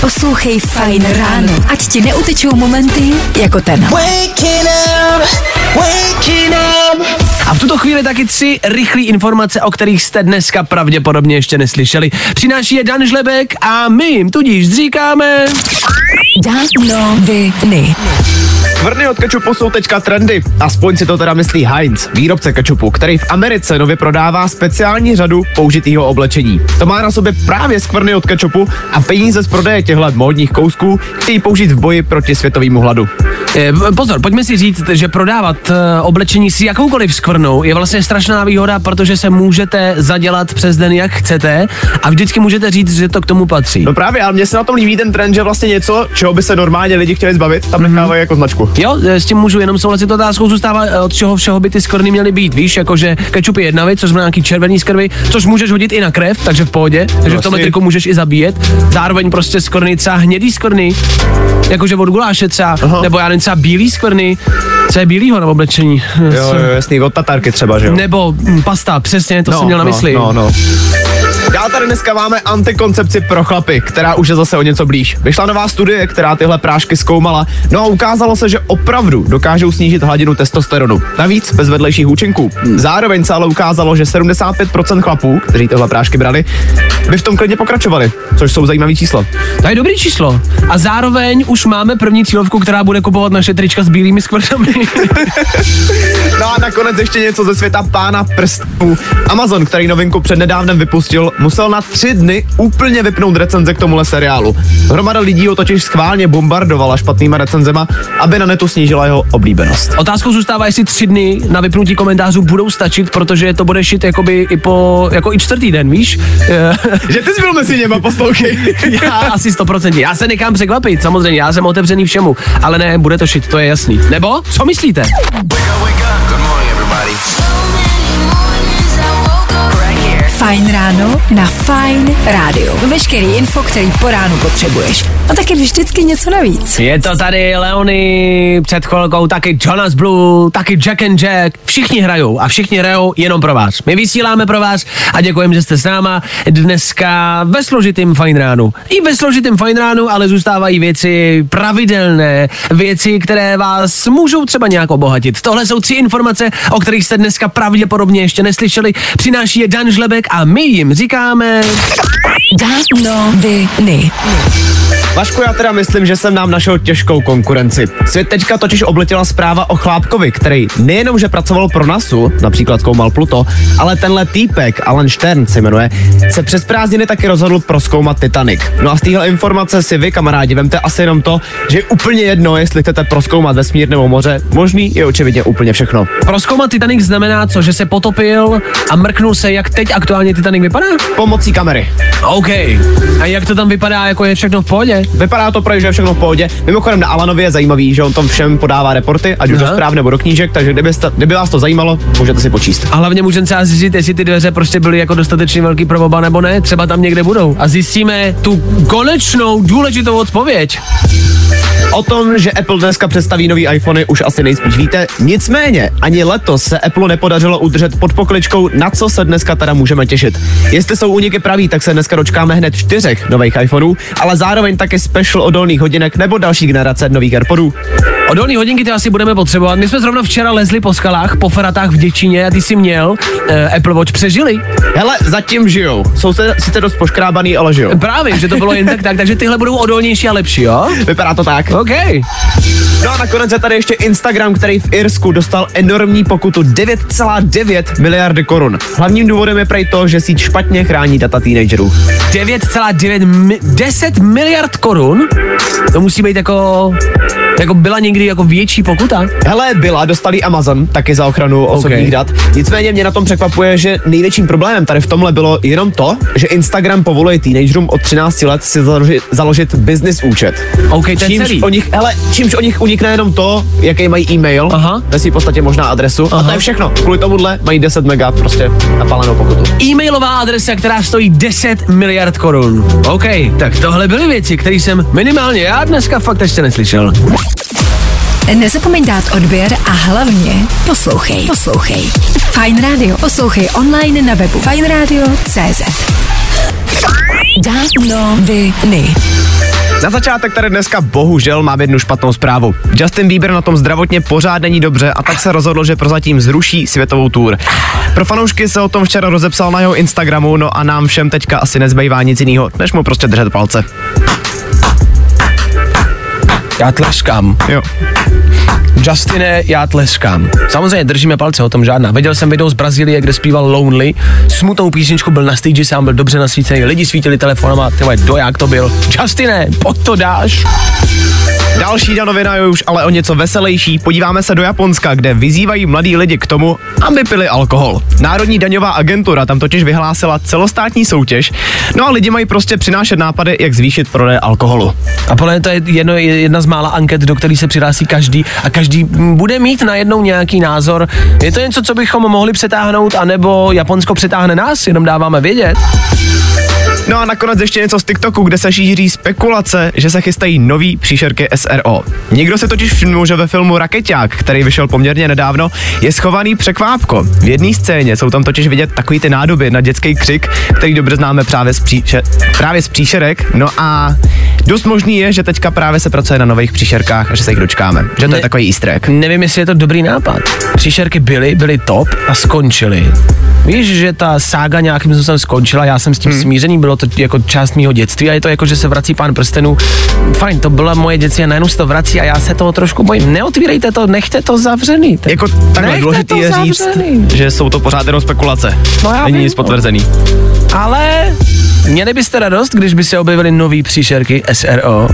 Poslouchej Fajn ráno, ať ti neutečou momenty jako ten. A v tuto chvíli taky tři rychlé informace, o kterých jste dneska pravděpodobně ještě neslyšeli. Přináší je Dan Žlebek a my jim tudíž říkáme... Danoviny. Skvrny od kečupu jsou teďka trendy. Aspoň si to teda myslí Heinz, výrobce kečupu, který v Americe nově prodává speciální řadu použitého oblečení. To má na sobě právě skvrny od kečupu a peníze z prodeje těchto módních kousků chtějí použít v boji proti světovému hladu. Eh, pozor, pojďme si říct, že prodávat eh, oblečení si jakoukoliv skvrnou je vlastně strašná výhoda, protože se můžete zadělat přes den, jak chcete a vždycky můžete říct, že to k tomu patří. No právě, ale mně se na tom líbí ten trend, že vlastně něco, čeho by se normálně lidi chtěli zbavit, tam nechávají jako značku. Jo, eh, s tím můžu jenom souhlasit. Otázkou zůstává, eh, od čeho všeho by ty skvrny měly být. Víš, jakože kečup je jedna věc, což má nějaký červený skrvy, což můžeš hodit i na krev, takže v pohodě. Takže v tomhle Vlastně. triku můžeš i zabíjet. Zároveň prostě skvrny, třeba hnědý skvrny, jakože od guláše třeba, Aha. nebo já nevím, třeba bílý skvrny, co je bílýho na oblečení. Jo, jo, jasný, od tatarky třeba, že jo. Nebo mm, pasta, přesně, to jsem měl na mysli. No, no. Dál tady dneska máme antikoncepci pro chlapy, která už je zase o něco blíž. Vyšla nová studie, která tyhle prášky zkoumala, no a ukázalo se, že opravdu dokážou snížit hladinu testosteronu. Navíc bez vedlejších účinků. Zároveň se ale ukázalo, že 75% chlapů, kteří tyhle prášky brali, by v tom klidně pokračovali, což jsou zajímavé čísla. To je dobrý číslo. A zároveň už máme první cílovku, která bude kupovat naše trička s bílými skvrnami. No a nakonec ještě něco ze světa pána prstů. Amazon, který novinku přednedávnem vypustil, musel na tři dny úplně vypnout recenze k tomuhle seriálu. Hromada lidí ho totiž schválně bombardovala špatnýma recenzema, aby na netu snížila jeho oblíbenost. Otázkou zůstává, jestli tři dny na vypnutí komentářů budou stačit, protože to bude šit jakoby i po, jako i čtvrtý den, víš? Že ty jsi byl mezi něma, poslouchej. já asi 100%. Já se nechám překvapit, samozřejmě, já jsem otevřený všemu, ale ne, bude to šit, to je jasný. Nebo, co myslíte? Fajn ráno na Fajn rádiu. Veškerý info, který po ránu potřebuješ. A taky vždycky něco navíc. Je to tady Leony, před chvilkou taky Jonas Blue, taky Jack and Jack. Všichni hrajou a všichni hrajou jenom pro vás. My vysíláme pro vás a děkujeme, že jste s náma dneska ve složitým fajn ránu. I ve složitým fajn ránu, ale zůstávají věci pravidelné, věci, které vás můžou třeba nějak obohatit. Tohle jsou tři informace, o kterých jste dneska pravděpodobně ještě neslyšeli. Přináší je Dan Žlebek a my jim říkáme... Danoviny. Vašku, já teda myslím, že jsem nám našel těžkou konkurenci. Svět teďka totiž obletěla zpráva o Chlápkovi, který nejenom, že pracoval pro NASu, například zkoumal Pluto, ale tenhle týpek, Alan Stern se jmenuje, se přes prázdniny taky rozhodl proskoumat Titanic. No a z téhle informace si vy, kamarádi, vemte asi jenom to, že je úplně jedno, jestli chcete proskoumat vesmír nebo moře, možný je očividně úplně všechno. Proskoumat Titanic znamená co, že se potopil a mrknul se, jak teď aktuálně Titanic vypadá? Pomocí kamery. OK. A jak to tam vypadá, jako je všechno v pohodě? Vypadá to pro, že je všechno v pohodě. Mimochodem na Alanově je zajímavý, že on tom všem podává reporty, ať už do Aha. zpráv nebo do knížek, takže kdyby, kdyby vás to zajímalo, můžete si počíst. A hlavně můžeme třeba zjistit, jestli ty dveře prostě byly jako dostatečně velký pro oba nebo ne. Třeba tam někde budou. A zjistíme tu konečnou důležitou odpověď. O tom, že Apple dneska představí nový iPhony, už asi nejspíš víte. Nicméně, ani letos se Apple nepodařilo udržet pod pokličkou, na co se dneska teda můžeme těšit. Jestli jsou úniky praví, tak se dneska dočkáme hned čtyřech nových iPhoneů, ale zároveň taky special odolných hodinek nebo další generace nových AirPodů. Odolný hodinky ty asi budeme potřebovat. My jsme zrovna včera lezli po skalách, po feratách v Děčíně a ty si měl eh, Apple Watch přežili. Hele, zatím žijou. Jsou se sice dost poškrábaný, ale žijou. Právě, že to bylo jen tak, tak, takže tyhle budou odolnější a lepší, jo? Vypadá to tak. OK. No a nakonec je tady ještě Instagram, který v Irsku dostal enormní pokutu 9,9 miliardy korun. Hlavním důvodem je prej to, že síť špatně chrání data teenagerů. 9,9 mi- 10 miliard korun? To musí být jako jako byla někdy jako větší pokuta? Hele, byla, dostali Amazon taky za ochranu osobních Ok. dat. Nicméně mě na tom překvapuje, že největším problémem tady v tomhle bylo jenom to, že Instagram povoluje teenagerům od 13 let si založit, založit business účet. OK, ten Čímž celý. o nich, hele, čímž o nich unikne jenom to, jaký mají e-mail, Aha. ve v podstatě možná adresu, a Aha. to je všechno. Kvůli tomuhle mají 10 mega prostě napálenou pokutu. E-mailová adresa, která stojí 10 miliard korun. OK, tak tohle byly věci, které jsem minimálně já dneska fakt ještě neslyšel. Nezapomeň dát odběr a hlavně poslouchej. Poslouchej. Fine Radio. Poslouchej online na webu fajnradio.cz Danoviny. Na začátek tady dneska bohužel mám jednu špatnou zprávu. Justin Bieber na tom zdravotně pořád není dobře a tak se rozhodl, že prozatím zruší světovou tour. Pro fanoušky se o tom včera rozepsal na jeho Instagramu, no a nám všem teďka asi nezbývá nic jiného, než mu prostě držet palce. Já tleskám. Jo. Justine, já tleskám. Samozřejmě držíme palce, o tom žádná. Viděl jsem video z Brazílie, kde zpíval Lonely. Smutnou písničku byl na stage, sám byl dobře nasvícený, lidi svítili telefonama, ty vole, do jak to byl. Justine, pod to dáš. Další danovina je už ale o něco veselější. Podíváme se do Japonska, kde vyzývají mladí lidi k tomu, aby pili alkohol. Národní daňová agentura tam totiž vyhlásila celostátní soutěž, no a lidi mají prostě přinášet nápady, jak zvýšit prodej alkoholu. A podle to je jedno, jedna z mála anket, do které se přihlásí každý a každý bude mít najednou nějaký názor. Je to něco, co bychom mohli přetáhnout, anebo Japonsko přetáhne nás, jenom dáváme vědět. No a nakonec ještě něco z TikToku, kde se šíří spekulace, že se chystají nový příšerky SRO. Někdo se totiž všiml, že ve filmu Raketák, který vyšel poměrně nedávno, je schovaný překvápko. V jedné scéně jsou tam totiž vidět takový ty nádoby na dětský křik, který dobře známe právě z, příše, právě z příšerek. No a dost možný je, že teďka právě se pracuje na nových příšerkách a že se jich dočkáme. Že to ne, je takový easter egg. Nevím, jestli je to dobrý nápad. Příšerky byly, byly top a skončily. Víš, že ta sága nějakým způsobem skončila, já jsem s tím hmm. smířený, bylo to jako část mého dětství a je to jako, že se vrací pán prstenů. Fajn, to byla moje dětství a najednou se to vrací a já se toho trošku bojím. Neotvírejte to, nechte to zavřený. Tak jako takhle důležitý je říct, zavřený. že jsou to pořád jenom spekulace. No já Není vím, nic potvrzený. Ale měli byste radost, když by se objevily nový příšerky SRO.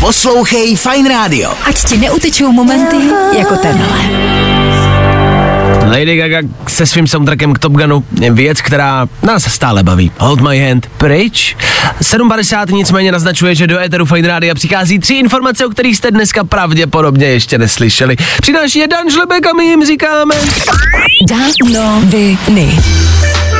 Poslouchej Fine Radio. Ať ti neutečou momenty jako tenhle. Lady Gaga se svým soundtrackem k Top Gunu je věc, která nás stále baví. Hold my hand, pryč. 7.50 nicméně naznačuje, že do Eteru Fine Radio přichází tři informace, o kterých jste dneska pravděpodobně ještě neslyšeli. Přináší je Dan Žlebek a my jim říkáme... Danoviny.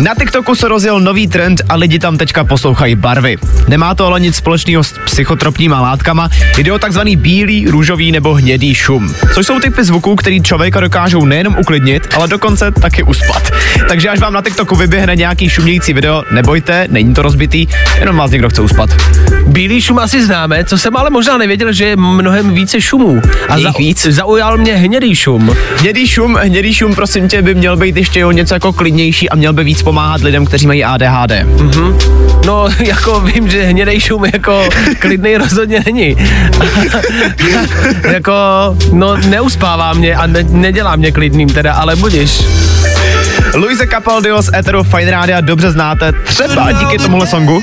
Na TikToku se rozjel nový trend a lidi tam teďka poslouchají barvy. Nemá to ale nic společného s psychotropníma látkama, jde o takzvaný bílý, růžový nebo hnědý šum, což jsou typy zvuků, který člověka dokážou nejenom uklidnit, ale dokonce taky uspat. Takže až vám na TikToku vyběhne nějaký šumějící video, nebojte, není to rozbitý, jenom vás někdo chce uspat. Bílý šum asi známe, co jsem ale možná nevěděl, že je mnohem více šumů. A za, víc? zaujal mě hnědý šum. Hnědý šum, hnědý šum, prosím tě, by měl být ještě o něco jako klidnější a měl by víc pomáhat lidem, kteří mají ADHD. Mm-hmm. No, jako vím, že hnědej šum jako klidný rozhodně není. jako, no neuspává mě a ne, nedělá mě klidným teda, ale budíš. Luise Capaldio z Eteru Fine Radio dobře znáte, třeba díky tomuhle songu.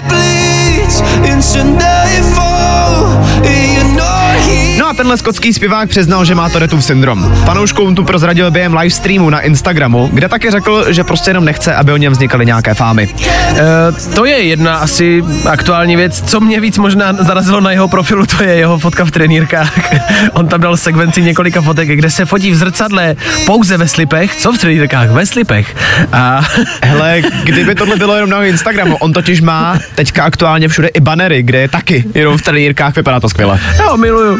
Tenhle skotský zpěvák přiznal, že má Toretův syndrom. Fanouškům tu prozradil během live streamu na Instagramu, kde také řekl, že prostě jenom nechce, aby o něm vznikaly nějaké fámy. E, to je jedna asi aktuální věc. Co mě víc možná zarazilo na jeho profilu, to je jeho fotka v trenýrkách. On tam dal sekvenci několika fotek, kde se fotí v zrcadle pouze ve slipech. Co v trenýrkách? Ve slipech. A... Hele, kdyby tohle bylo jenom na Instagramu, on totiž má teďka aktuálně všude i banery, kde je taky jenom v trenýrkách, vypadá to skvěle. Jo, miluju.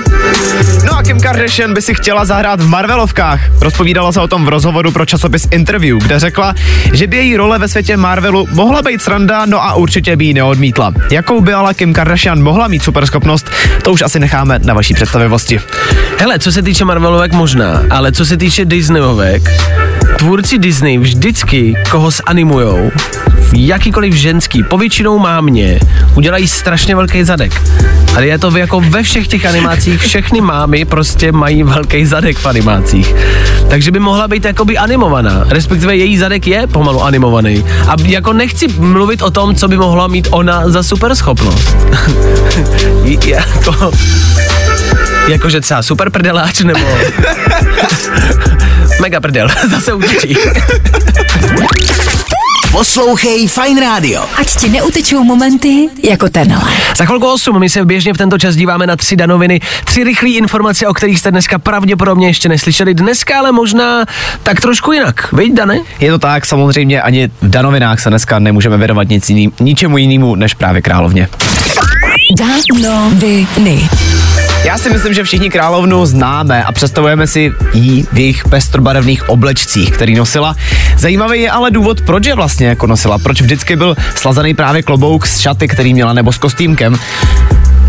No a Kim Kardashian by si chtěla zahrát v Marvelovkách. Rozpovídala se o tom v rozhovoru pro časopis Interview, kde řekla, že by její role ve světě Marvelu mohla být sranda, no a určitě by ji neodmítla. Jakou by ale Kim Kardashian mohla mít superschopnost, to už asi necháme na vaší představivosti. Hele, co se týče Marvelovek možná, ale co se týče Disneyovek, tvůrci Disney vždycky, koho zanimujou, jakýkoliv ženský, povětšinou mámě, udělají strašně velký zadek. Ale je to jako ve všech těch animacích, všechny mámy prostě mají velký zadek v animacích. Takže by mohla být jakoby animovaná, respektive její zadek je pomalu animovaný. A jako nechci mluvit o tom, co by mohla mít ona za super schopnost. jako... Jakože třeba super prdeláč, nebo... Mega prdel, zase útočí. Poslouchej Fine Radio. Ať ti neutečou momenty jako tenhle. Za chvilku 8 my se běžně v tento čas díváme na tři danoviny, tři rychlé informace, o kterých jste dneska pravděpodobně ještě neslyšeli. Dneska ale možná tak trošku jinak. Víš, Dane? Je to tak, samozřejmě ani v danovinách se dneska nemůžeme věnovat nic jiný, ničemu jinému než právě královně. Danoviny. Já si myslím, že všichni královnu známe a představujeme si jí v jejich pestrobarevných oblečcích, který nosila. Zajímavý je ale důvod, proč je vlastně jako nosila, proč vždycky byl slazený právě klobouk s šaty, který měla, nebo s kostýmkem.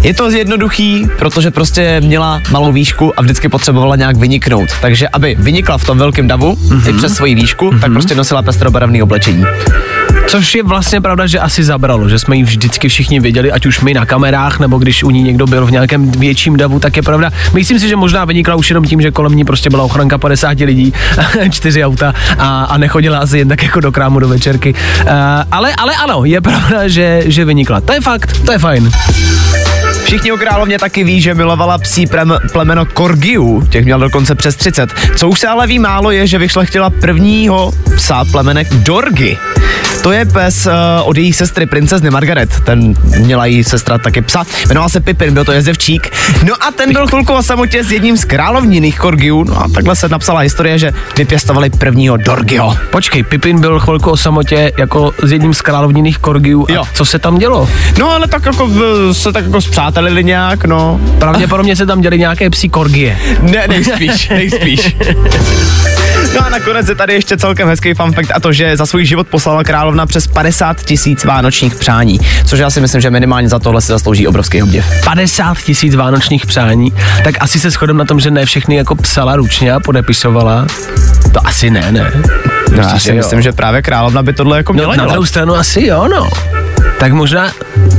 Je to jednoduchý, protože prostě měla malou výšku a vždycky potřebovala nějak vyniknout. Takže aby vynikla v tom velkém davu, mm-hmm. i přes svoji výšku, mm-hmm. tak prostě nosila pestrobarevné oblečení. Což je vlastně pravda, že asi zabralo, že jsme ji vždycky všichni viděli, ať už my na kamerách, nebo když u ní někdo byl v nějakém větším davu, tak je pravda. Myslím si, že možná vynikla už jenom tím, že kolem ní prostě byla ochranka 50 lidí, čtyři auta a, a nechodila asi jen tak jako do krámu do večerky. Uh, ale, ale ano, je pravda, že, že vynikla. To je fakt, to je fajn. Všichni o královně taky ví, že milovala psí prem, plemeno Korgiu, těch měl dokonce přes 30. Co už se ale ví málo je, že vyšlechtila prvního psa plemenek Dorgy. To je pes uh, od její sestry princezny Margaret. Ten měla její sestra taky psa. Jmenoval se Pipin, byl to jezevčík. No a ten byl chvilku o samotě s jedním z královněných korgiů. No a takhle se napsala historie, že vypěstovali prvního Dorgyho. Počkej, Pipin byl chvilku o samotě jako s jedním z královněných korgiů. A Jo. co se tam dělo? No ale tak jako eh, se tak jako zpřátelili nějak, no. Pravděpodobně se tam děli nějaké psí korgie. Ne, nejspíš, nejspíš. No a nakonec je tady ještě celkem hezký fun fact a to, že za svůj život poslala královna přes 50 tisíc vánočních přání, což já si myslím, že minimálně za tohle si zaslouží obrovský obdiv. 50 tisíc vánočních přání, tak asi se shodem na tom, že ne všechny jako psala ručně a podepisovala. To asi ne, ne. No, já si že jo? myslím, že právě královna by tohle jako No, měla na dělat. druhou stranu asi jo, no. Tak možná,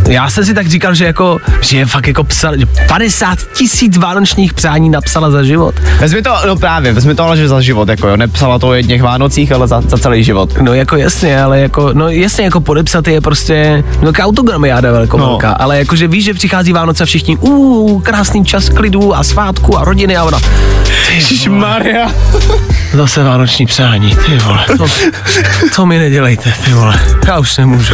já jsem si tak říkal, že jako, že je fakt jako psal, že 50 tisíc vánočních přání napsala za život. Vezmi to, no právě, vezmi to ale že za život, jako jo, nepsala to o jedných Vánocích, ale za, za celý život. No jako jasně, ale jako, no jasně jako podepsat je prostě, no jako autogramiáda velko No. no. velká, ale jakože víš, že přichází Vánoce a všichni, uh, krásný čas klidu a svátku a rodiny a ona, Maria. zase vánoční přání, ty vole, to, to mi nedělejte, ty vole, já už nemůžu.